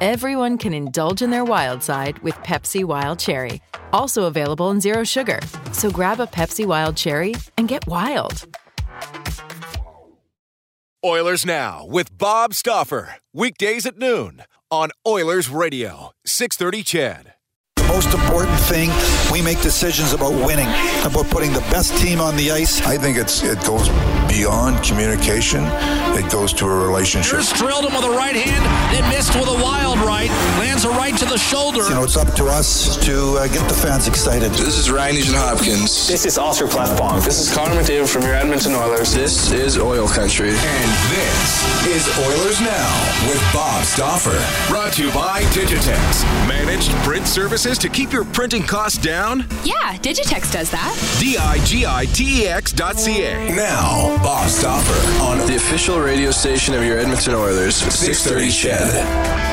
everyone can indulge in their wild side with Pepsi Wild Cherry. Also available in Zero Sugar. So grab a Pepsi Wild Cherry and get wild. Oilers Now with Bob Stauffer. Weekdays at noon on Oilers Radio, 630 CHED most important thing, we make decisions about winning, about putting the best team on the ice. I think it's it goes beyond communication. It goes to a relationship. Here's drilled him with a right hand, then missed with a wild right. Lands a right to the shoulder. You know, it's up to us to uh, get the fans excited. This is Ryan Nugent Hopkins. This is Oscar Klefbom. This is Connor McDavid from your Edmonton Oilers. This is Oil Country. And this is Oilers Now with Bob Stauffer. Brought to you by Digitex. Managed print services to keep your printing costs down? Yeah, Digitex does that. D-I-G-I-T-E-X dot C-A. Now, On the official radio station of your Edmonton Oilers, 630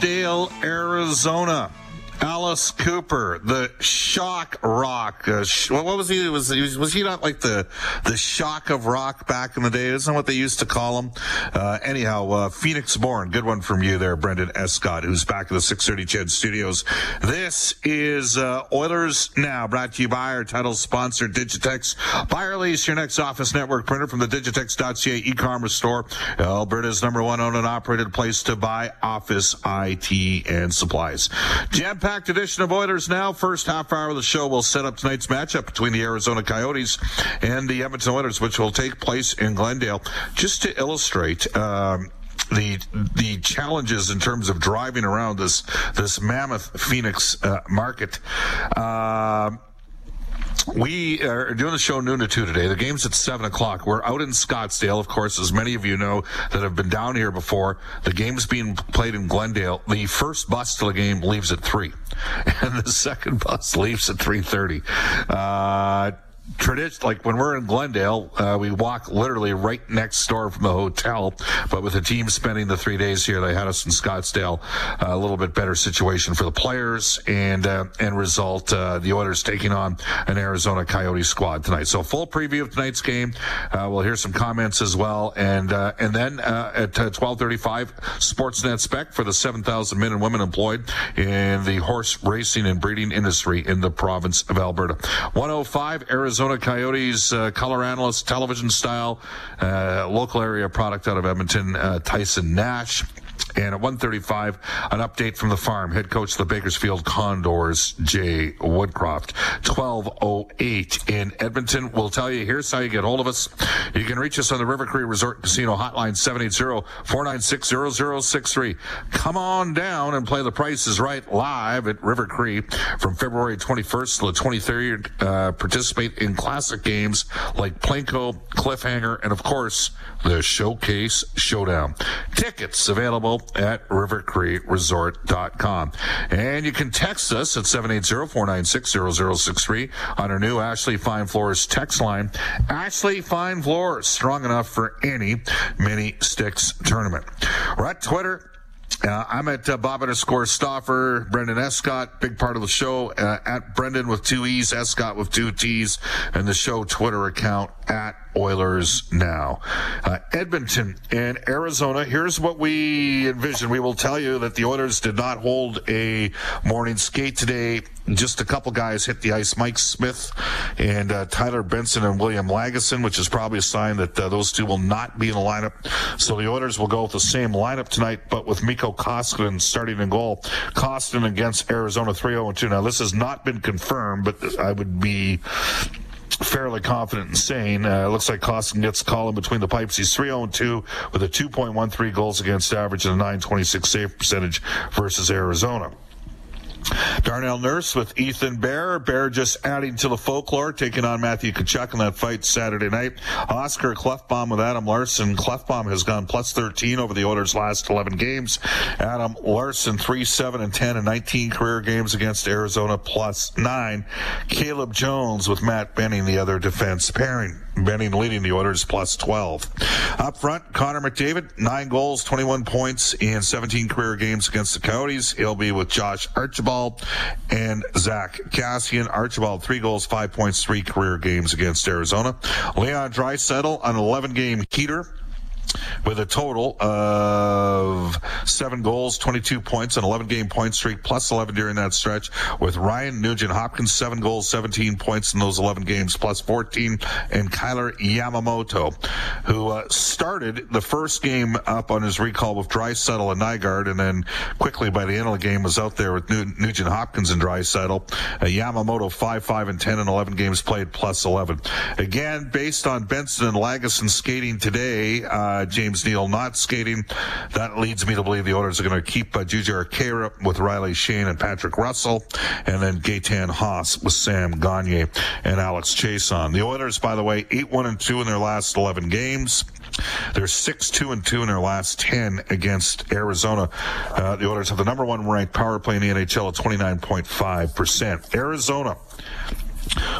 CHED. Arizona. Alice Cooper, the shock rock. Uh, sh- what was he? Was he was he not like the the shock of rock back in the day? Isn't what they used to call him? Uh, anyhow, uh, Phoenix born. Good one from you there, Brendan Escott, who's back at the 630 CHED Studios. This is uh, Oilers Now, brought to you by our title sponsor, Digitex. Buy or lease your next office network printer from the Digitex.ca e-commerce store. Alberta's number one owned and operated place to buy office IT and supplies. Jam packed edition of Oilers Now. First half hour of the show will set up tonight's matchup between the Arizona Coyotes and the Edmonton Oilers, which will take place in Glendale. Just to illustrate, um, the the challenges in terms of driving around this this mammoth Phoenix uh, market. Uh, we are doing the show noon to two today. The game's at seven o'clock. We're out in Scottsdale, of course, as many of you know that have been down here before. The game's being played in Glendale. The first bus to the game leaves at three, and the second bus leaves at three thirty. Uh, tradition, like when we're in Glendale, uh, we walk literally right next door from the hotel. But with the team spending the three days here, they had us in Scottsdale. Uh, a little bit better situation for the players, and uh, and result uh, the Oilers taking on an Arizona Coyote squad tonight. So full preview of tonight's game. Uh, we'll hear some comments as well, and uh, and then at twelve thirty five, Sportsnet Spec for the seven thousand men and women employed in the horse racing and breeding industry in the province of Alberta. 105 Arizona. Arizona Coyotes uh, color analyst, television style, uh, local area product out of Edmonton, uh, Tyson Nash. And at 135, an update from the farm. Head coach of the Bakersfield Condors, Jay Woodcroft. 1208 in Edmonton. We'll tell you, here's how you get hold of us. You can reach us on the River Cree Resort Casino hotline 780-496-0063. Come on down and play the prices right live at River Cree from February 21st to the 23rd. Uh, participate in classic games like Plinko, Cliffhanger, and of course, the Showcase Showdown. Tickets available at rivercreeresort.com. And you can text us at 780-496-0063 on our new Ashley Fine Floors text line. Ashley Fine Floors, strong enough for any mini sticks tournament. We're at Twitter uh, I'm at uh, Bob underscore Stauffer, Brendan Escott, big part of the show, uh, at Brendan with two E's, Escott with two T's, and the show Twitter account at Oilers Now. Uh, Edmonton and Arizona. Here's what we envision. We will tell you that the Oilers did not hold a morning skate today. Just a couple guys hit the ice. Mike Smith and uh, Tyler Benson and William Lagesson, which is probably a sign that uh, those two will not be in the lineup. So the Oilers will go with the same lineup tonight, but with Mikko Koskinen starting in goal. Koskinen against Arizona 3-0-2. Now this has not been confirmed, but I would be fairly confident in saying. Uh, looks like Costin gets the call in between the pipes. He's 3 0 2 with a 2.13 goals against average and a 926 save percentage versus Arizona. Darnell Nurse with Ethan Bear. Bear just adding to the folklore, taking on Matthew Tkachuk in that fight Saturday night. Oscar Klefbom with Adam Larsson. Klefbom has gone plus 13 over the Oilers' last 11 games. Adam Larsson, 3, 7, and 10 in 19 career games against Arizona plus 9. Caleb Jones with Matt Benning, the other defense pairing. Benning leading the Oilers plus 12. Up front, Connor McDavid, 9 goals, 21 points in 17 career games against the Coyotes. He'll be with Josh Archibald and Zack Kassian. Archibald, 3 goals, 5 points, 3 career games against Arizona. Leon Draisaitl, an 11 game heater with a total of seven goals, 22 points, an 11 game point streak, plus 11 during that stretch, with Ryan Nugent Hopkins, seven goals, 17 points in those 11 games, plus 14, and Kailer Yamamoto, who uh, started the first game up on his recall with Draisaitl and Nygard, and then quickly by the end of the game was out there with Nugent Hopkins and Draisaitl. Uh, Yamamoto, 5, 5, and 10 in 11 games played, plus 11. Again, based on Benson and Lagesson skating today, uh, James Neal not skating. That leads me to believe the Oilers are going to keep uh, Jujhar Khaira with Riley Sheahan and Patrick Russell, and then Gaetan Haas with Sam Gagner and Alex Chiasson. The Oilers, by the way, 8 1 and 2 in their last 11 games. They're 6 2 and 2 in their last 10 against Arizona. Uh, the Oilers have the number one ranked power play in the NHL at 29.5%. Arizona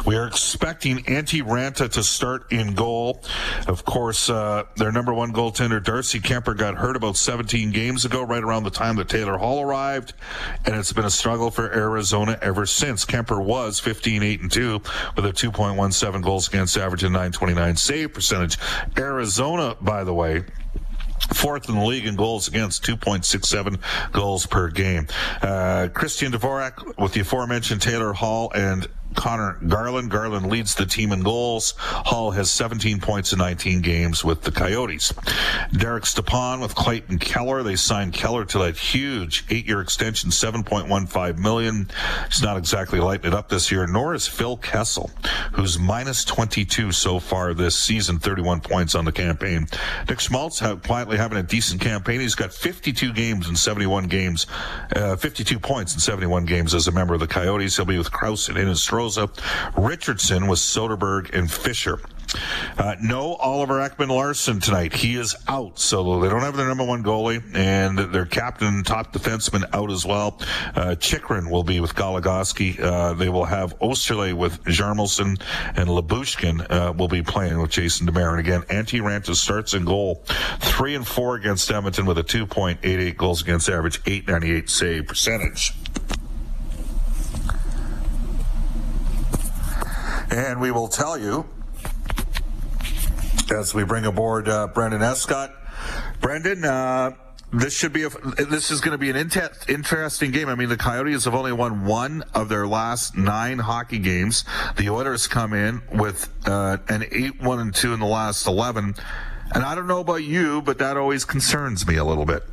we are expecting Antti Raanta to start in goal. Of course, uh, their number one goaltender, Darcy Kuemper, got hurt about 17 games ago, right around the time that Taylor Hall arrived, and it's been a struggle for Arizona ever since. Kuemper was 15 8 and 2 with a 2.17 goals against average and 929 save percentage. Arizona, by the way, fourth in the league in goals against 2.67 goals per game. Uh, Christian Dvorak with the aforementioned Taylor Hall and Conor Garland. Garland leads the team in goals. Hall has 17 points in 19 games with the Coyotes. Derek Stepan with Clayton Keller. They signed Keller to that huge eight-year extension, 7.15 million. He's not exactly lighting it up this year. Nor is Phil Kessel, who's minus 22 so far this season, 31 points on the campaign. Nick Schmaltz have, quietly having a decent campaign. He's got 52 games in 71 games, uh, 52 points in 71 games as a member of the Coyotes. He'll be with Crouse and Innes Rosa. Richardson with Soderberg and Fisher. Uh, no Oliver Ekman Larsson tonight. He is out, so they don't have their number one goalie and their captain, top defenseman, out as well. Uh, Chychrun will be with Goligoski. Uh, they will have Oesterle with Hjalmarsson and Lyubushkin uh, will be playing with Jason Demers. And again, Antti Raanta starts in goal, three and four against Edmonton with a 2.88 goals against average, 898 save percentage. And we will tell you as we bring aboard uh, Brendan Escott. Brendan, uh, this should be a, this is going to be an inter- interesting game. I mean, the Coyotes have only won one of their last nine hockey games. The Oilers come in with uh, an eight one and two in the last eleven, and I don't know about you, but that always concerns me a little bit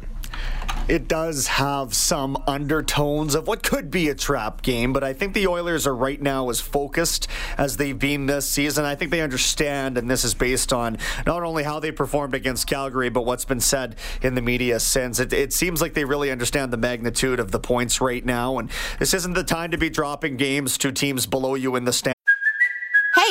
it does have some undertones of what could be a trap game, but I think the Oilers are right now as focused as they've been this season. I think they understand, and this is based on not only how they performed against Calgary, but what's been said in the media since. It, it seems like they really understand the magnitude of the points right now, and this isn't the time to be dropping games to teams below you in the standings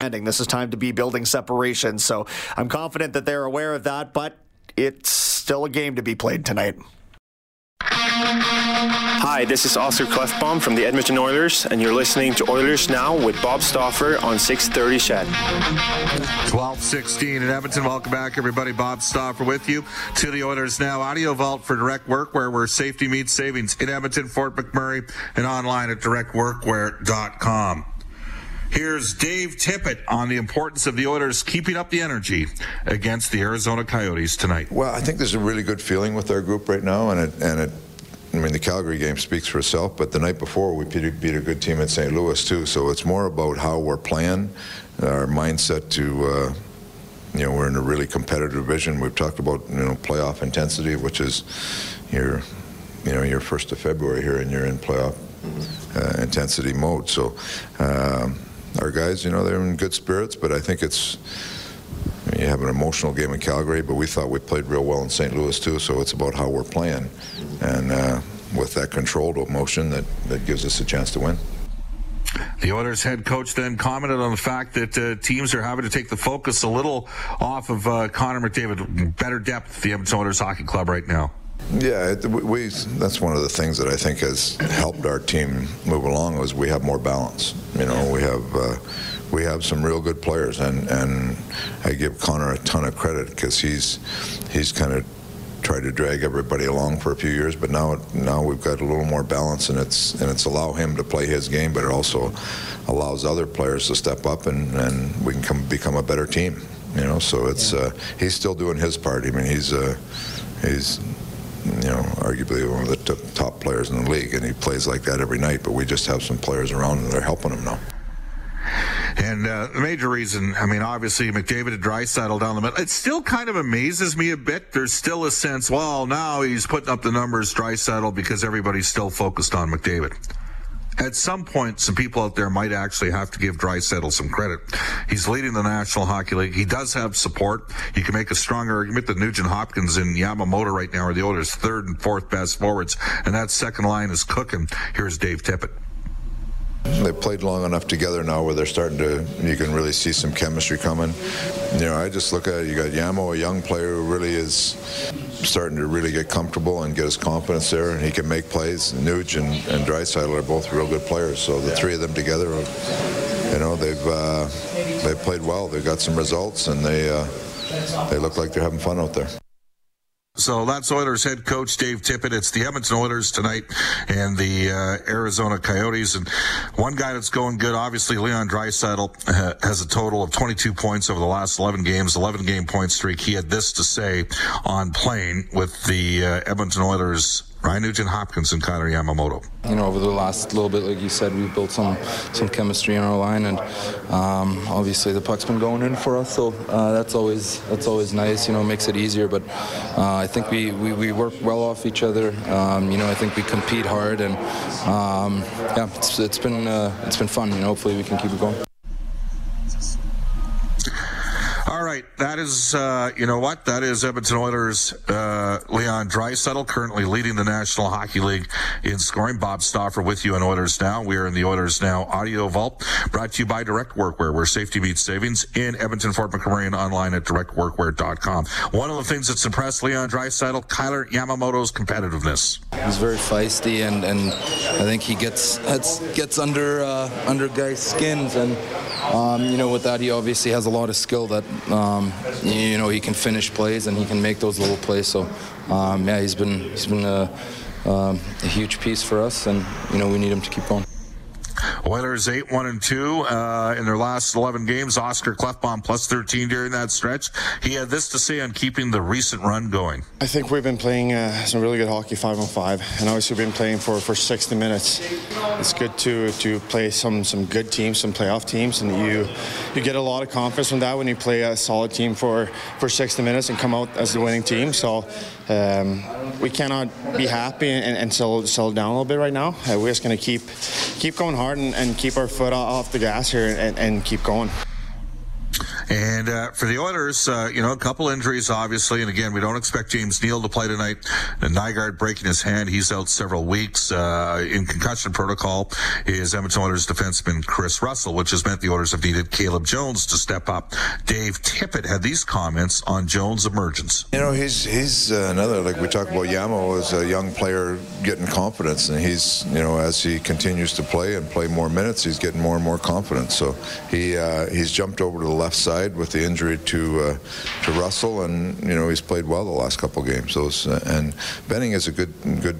This is time to be building separation, so I'm confident that they're aware of that, but it's still a game to be played tonight. Hi, this is Oscar Klefbom from the Edmonton Oilers, and you're listening to Oilers Now with Bob Stauffer on 630 CHED. 1216 in Edmonton. Welcome back, everybody. Bob Stauffer with you to the Oilers Now audio vault for direct workwear, where safety meets savings in Edmonton, Fort McMurray, and online at directworkwear.com. Here's Dave Tippett on the importance of the Oilers keeping up the energy against the Arizona Coyotes tonight. Well, I think there's a really good feeling with our group right now, and it, and it, I mean, the Calgary game speaks for itself. But the night before, we beat, a good team in St. Louis too. So it's more about how we're playing, our mindset to. Uh, you know, we're in a really competitive division. We've talked about you know playoff intensity, which is your, you know, your first of February here, and you're in playoff uh, intensity mode. So. Um, our guys, you know, they're in good spirits, but I think it's I mean, you have an emotional game in Calgary, but we thought we played real well in St. Louis too. So it's about how we're playing, and uh, with that controlled emotion, that that gives us a chance to win. The Oilers head coach then commented on the fact that uh, teams are having to take the focus a little off of uh, Connor McDavid. Better depth the Edmonton Oilers Hockey Club right now. Yeah, we, that's one of the things that I think has helped our team move along is we have more balance. You know, we have uh, we have some real good players, and, and I give Connor a ton of credit because he's he's kind of tried to drag everybody along for a few years, but now now we've got a little more balance, and it's and it's allow him to play his game, but it also allows other players to step up, and, and we can come become a better team. You know, so it's uh, he's still doing his part. I mean, he's uh, he's you know, arguably one of the top players in the league, and he plays like that every night. But we just have some players around and they're helping him now. And uh, the major reason, I mean, obviously McDavid and Draisaitl down the middle. It still kind of amazes me a bit. There's still a sense, well, now he's putting up the numbers, Draisaitl, because everybody's still focused on McDavid at some point, some people out there might actually have to give Draisaitl some credit. He's leading the National Hockey League. He does have support. You can make a stronger argument that Nugent Hopkins and Yamamoto right now are the Oilers' third and fourth best forwards, and that second line is cooking. Here's Dave Tippett. They played long enough together now where they're starting to, you can really see some chemistry coming. You know, I just look at it, you got Yamo, a young player who really is starting to really get comfortable and get his confidence there, and he can make plays. Nuge and, and Draisaitl are both real good players, so the three of them together, you know, they've uh, they've played well. They've got some results, and they uh, they look like they're having fun out there. So that's Oilers head coach Dave Tippett. It's the Edmonton Oilers tonight and the uh, Arizona Coyotes. And one guy that's going good, obviously, Leon Draisaitl uh, has a total of 22 points over the last 11 games, 11 game point streak. He had this to say on playing with the uh, Edmonton Oilers Ryan Nugent Hopkins and Connor Yamamoto. You know, over the last little bit, like you said, we've built some some chemistry in our line, and um, obviously the puck's been going in for us, so uh, that's always that's always nice. You know, makes it easier. But uh, I think we, we, we, work well off each other. Um, you know, I think we compete hard, and um, yeah, it's, it's been uh, it's been fun. You know, hopefully we can keep it going. Right, that is, uh, you know what? That is Edmonton Oilers' uh, Leon Draisaitl, currently leading the National Hockey League in scoring. Bob Stauffer with you on Oilers Now. We are in the Oilers Now audio vault, brought to you by Direct Workwear, where safety meets savings in Edmonton, Fort McMurray, and online at directworkwear.com. One of the things that's impressed Leon Draisaitl, Kailer Yamamoto's competitiveness. He's very feisty, and, and I think he gets gets, gets under uh, under guys' skins, and um, you know, with that, he obviously has a lot of skill that, um, you know, he can finish plays and he can make those little plays. So, um, yeah, he's been he's been a, um, a, huge piece for us, and you know, we need him to keep going. Oilers 8 1 and 2 uh, in their last 11 games. Oscar Klefbom plus 13 during that stretch. He had this to say on keeping the recent run going. I think we've been playing uh, some really good hockey 5 on 5, and obviously we've been playing for, for 60 minutes. It's good to to play some some good teams, some playoff teams, and you you get a lot of confidence from that when you play a solid team for, for 60 minutes and come out as the winning team. So um, we cannot be happy and, and settle, settle down a little bit right now. Uh, we're just going to keep keep going hard and, and, keep our foot off the gas here and, and keep going. And uh, for the Oilers, uh, you know, a couple injuries, obviously. And again, we don't expect James Neal to play tonight. And Nygard breaking his hand. He's out several weeks. Uh, in concussion protocol is Edmonton Oilers defenseman Kris Russell, which has meant the Oilers have needed Caleb Jones to step up. Dave Tippett had these comments on Jones' emergence. You know, he's he's uh, another, like we talk about Yamo as a young player getting confidence. And he's, you know, as he continues to play and play more minutes, he's getting more and more confidence. So he uh, he's jumped over to the left side with the injury to uh, to Russell, and you know he's played well the last couple games. Those uh, and Benning is a good good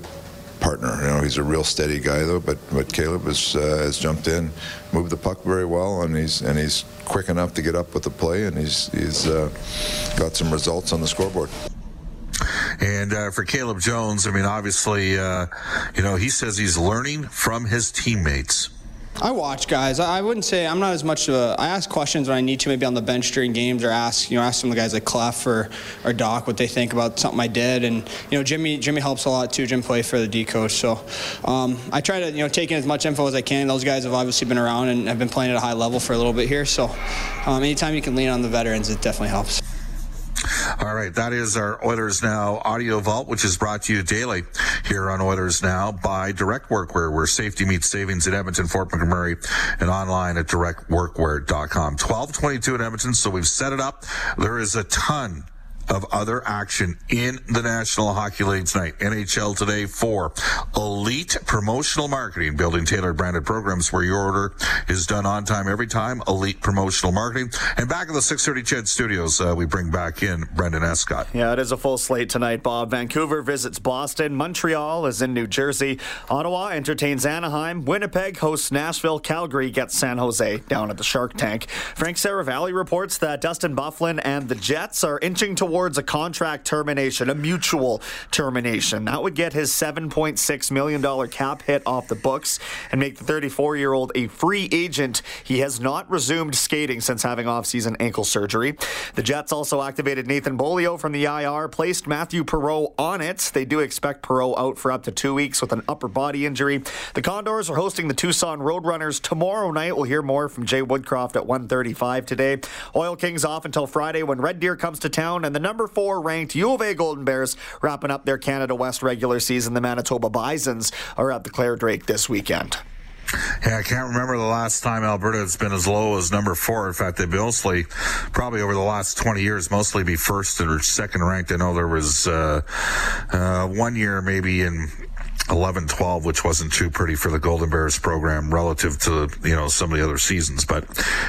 partner. You know he's a real steady guy though, but but Caleb has uh, has jumped in, moved the puck very well, and he's and he's quick enough to get up with the play, and he's he's uh, got some results on the scoreboard. And uh, for Caleb Jones, I mean, obviously, uh, you know, he says he's learning from his teammates. I watch guys. I wouldn't say I'm not as much of a. I ask questions when I need to, maybe on the bench during games, or ask you know ask some of the guys like Clef or, or Doc what they think about something I did, and you know Jimmy Jimmy helps a lot too. Jim Playfair the D coach, so um, I try to you know take in as much info as I can. Those guys have obviously been around and have been playing at a high level for a little bit here, so um, anytime you can lean on the veterans, it definitely helps. All right, that is our Oilers Now audio vault, which is brought to you daily here on Oilers Now by Direct Workwear, where safety meets savings at Edmonton, Fort McMurray, and online at directworkwear.com. 1222 in Edmonton, so we've set it up. There is a ton of other action in the National Hockey League tonight. NHL today for elite promotional marketing, building tailored branded programs where your order is done on time every time. Elite promotional marketing. And back in the 630 CHED studios, uh, we bring back in Brendan Escott. Yeah, it is a full slate tonight, Bob. Vancouver visits Boston. Montreal is in New Jersey. Ottawa entertains Anaheim. Winnipeg hosts Nashville. Calgary gets San Jose down at the Shark Tank. Frank Seravalli reports that Dustin Byfuglien and the Jets are inching towards towards a contract termination, a mutual termination. That would get his $7.6 million cap hit off the books and make the 34 year old a free agent. He has not resumed skating since having off-season ankle surgery. The Jets also activated Nathan Beaulieu from the IR, placed Mathieu Perreault on it. They do expect Perreault out for up to two weeks with an upper body injury. The Condors are hosting the Tucson Roadrunners tomorrow night. We'll hear more from Jay Woodcroft at 1:35 today. Oil Kings off until Friday when Red Deer comes to town, and the number four ranked U of A Golden Bears wrapping up their Canada West regular season. The Manitoba Bisons are at the Clare Drake this weekend. Yeah, I can't remember the last time Alberta has been as low as number four. In fact, they've mostly, probably over the last 20 years, mostly be first or second ranked. I know there was uh, uh, one year maybe in 11 12 which wasn't too pretty for the golden bears program relative to you know some of the other seasons but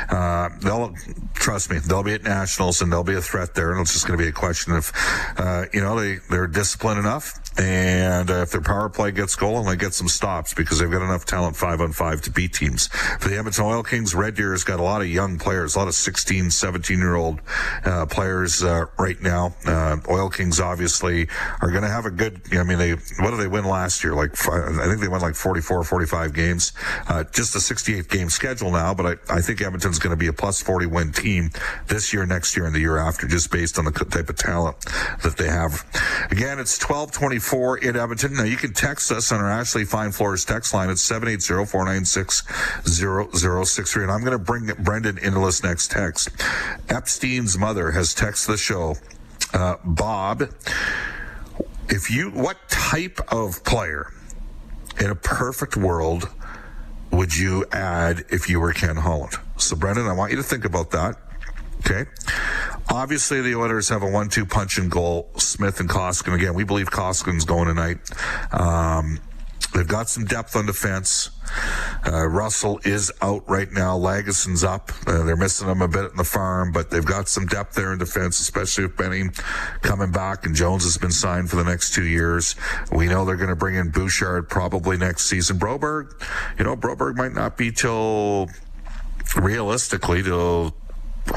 uh, they'll trust me they'll be at nationals and they'll be a threat there and it's just going to be a question of uh, you know they they're disciplined enough and uh, if their power play gets going, they get some stops because they've got enough talent five on five to beat teams. For the Edmonton Oil Kings, Red Deer has got a lot of young players, a lot of 16, 17 year old uh, players uh, right now. Uh, Oil Kings obviously are going to have a good, I mean, they, what did they win last year? Like, I think they won like 44, 45 games. Uh, just a 68 game schedule now, but I, I think Edmonton's going to be a plus 40 win team this year, next year, and the year after, just based on the type of talent that they have. Again, it's 12 24 for in Edmonton. Now you can text us on our Ashley Fine Floors text line at 780-496-0063. And I'm going to bring Brendan into this next text. Epstein's mother has texted the show. Uh, Bob, if you, what type of player in a perfect world would you add if you were Ken Holland? So Brendan, I want you to think about that. Okay. Obviously, the Oilers have a one-two punch in goal. Smith and Koskinen again. We believe Koskinen's going tonight. Um, They've got some depth on defense. Uh, Russell is out right now. Lagesson's up. Uh, they're missing him a bit in the farm, but they've got some depth there in defense, especially with Benny coming back and Jones has been signed for the next two years. We know they're going to bring in Bouchard probably next season. Broberg, you know, Broberg might not be till realistically till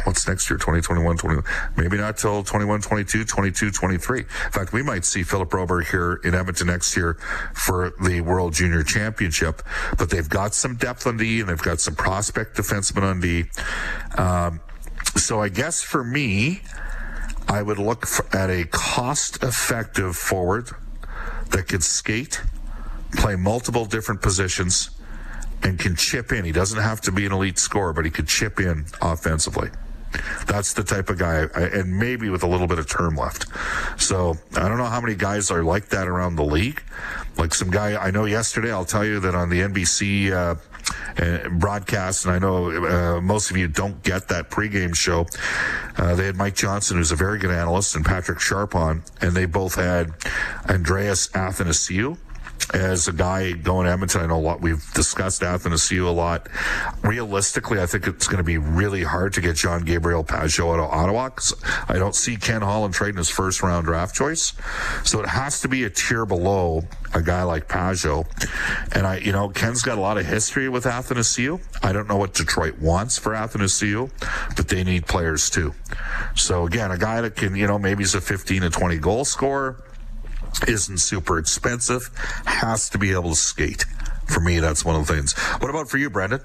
what's next year? 2021 20 maybe not till 21 22 22 23 in fact we might see philip broberg here in edmonton next year for the world junior championship but they've got some depth on d and they've got some prospect defensemen on d. Um, so i guess for me i would look for, at a cost effective forward that could skate play multiple different positions and can chip in. He doesn't have to be an elite scorer, but he could chip in offensively. That's the type of guy, and maybe with a little bit of term left. So I don't know how many guys are like that around the league. Like some guy I know yesterday, I'll tell you that on the NBC uh, uh, broadcast, and I know uh, most of you don't get that pregame show. Uh, they had Mike Johnson, who's a very good analyst, and Patrick Sharp on, and they both had Andreas Athanasiou as a guy going to Edmonton, I know a lot. We've discussed Athanasiou a lot. Realistically, I think it's going to be really hard to get John Gabriel Pageau out of Ottawa I don't see Ken Holland trading his first round draft choice. So it has to be a tier below a guy like Pageau. And I, you know, Ken's got a lot of history with Athanasiou. I don't know what Detroit wants for Athanasiou, but they need players too. So again, a guy that can, you know, maybe he's a 15 to 20 goal scorer isn't super expensive, has to be able to skate. For me, that's one of the things. What about for you, Brendan?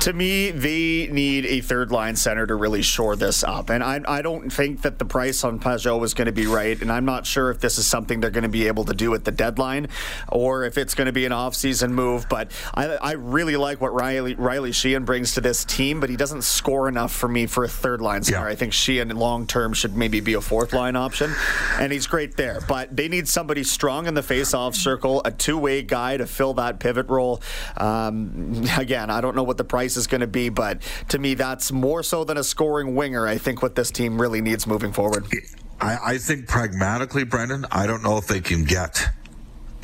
To me, they need a third line center to really shore this up. And I, I don't think that the price on Pageau is going to be right. And I'm not sure if this is something they're going to be able to do at the deadline or if it's going to be an offseason move. But I, I really like what Riley, Riley Sheahan brings to this team, but he doesn't score enough for me for a third line center. Yeah. I think Sheahan long term should maybe be a fourth line option. And he's great there. But they need somebody strong in the face off circle, a two way guy to fill that pivot role. Um, again, I don't know what the price is going to be, but to me, that's more so than a scoring winger. I think what this team really needs moving forward. I, I think pragmatically, Brendan, I don't know if they can get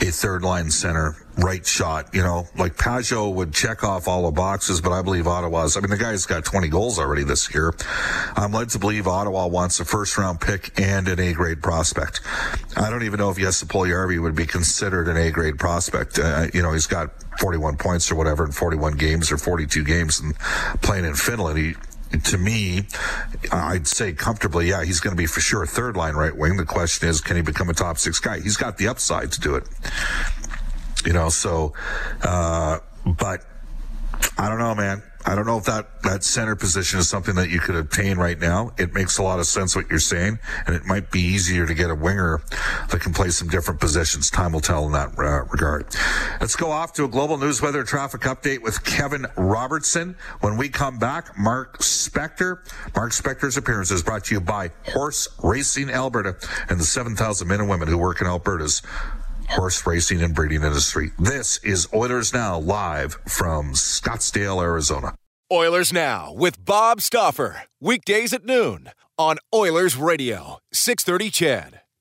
a third line center right shot. You know, like Pageau would check off all the boxes, but I believe Ottawa's. I mean, the guy's got 20 goals already this year. I'm led to believe Ottawa wants a first round pick and an A grade prospect. I don't even know if Jesse Puljujarvi would be considered an A grade prospect. Uh, you know, he's got 41 points or whatever in 41 games or 42 games and playing in Finland. He, to me, I'd say comfortably, yeah, he's going to be for sure third line right wing. The question is, can he become a top six guy? He's got the upside to do it. You know, so, uh, but I don't know, man. I don't know if that, that center position is something that you could obtain right now. It makes a lot of sense what you're saying, and it might be easier to get a winger that can play some different positions. Time will tell in that uh, regard. Let's go off to a global news weather traffic update with Kevin Robertson. When we come back, Mark Spector. Mark Spector's appearance is brought to you by Horse Racing Alberta and the 7,000 men and women who work in Alberta's horse racing and breeding industry. This is Oilers Now live from Scottsdale, Arizona. Oilers Now with Bob Stauffer. Weekdays at noon on Oilers Radio, 630 CHED.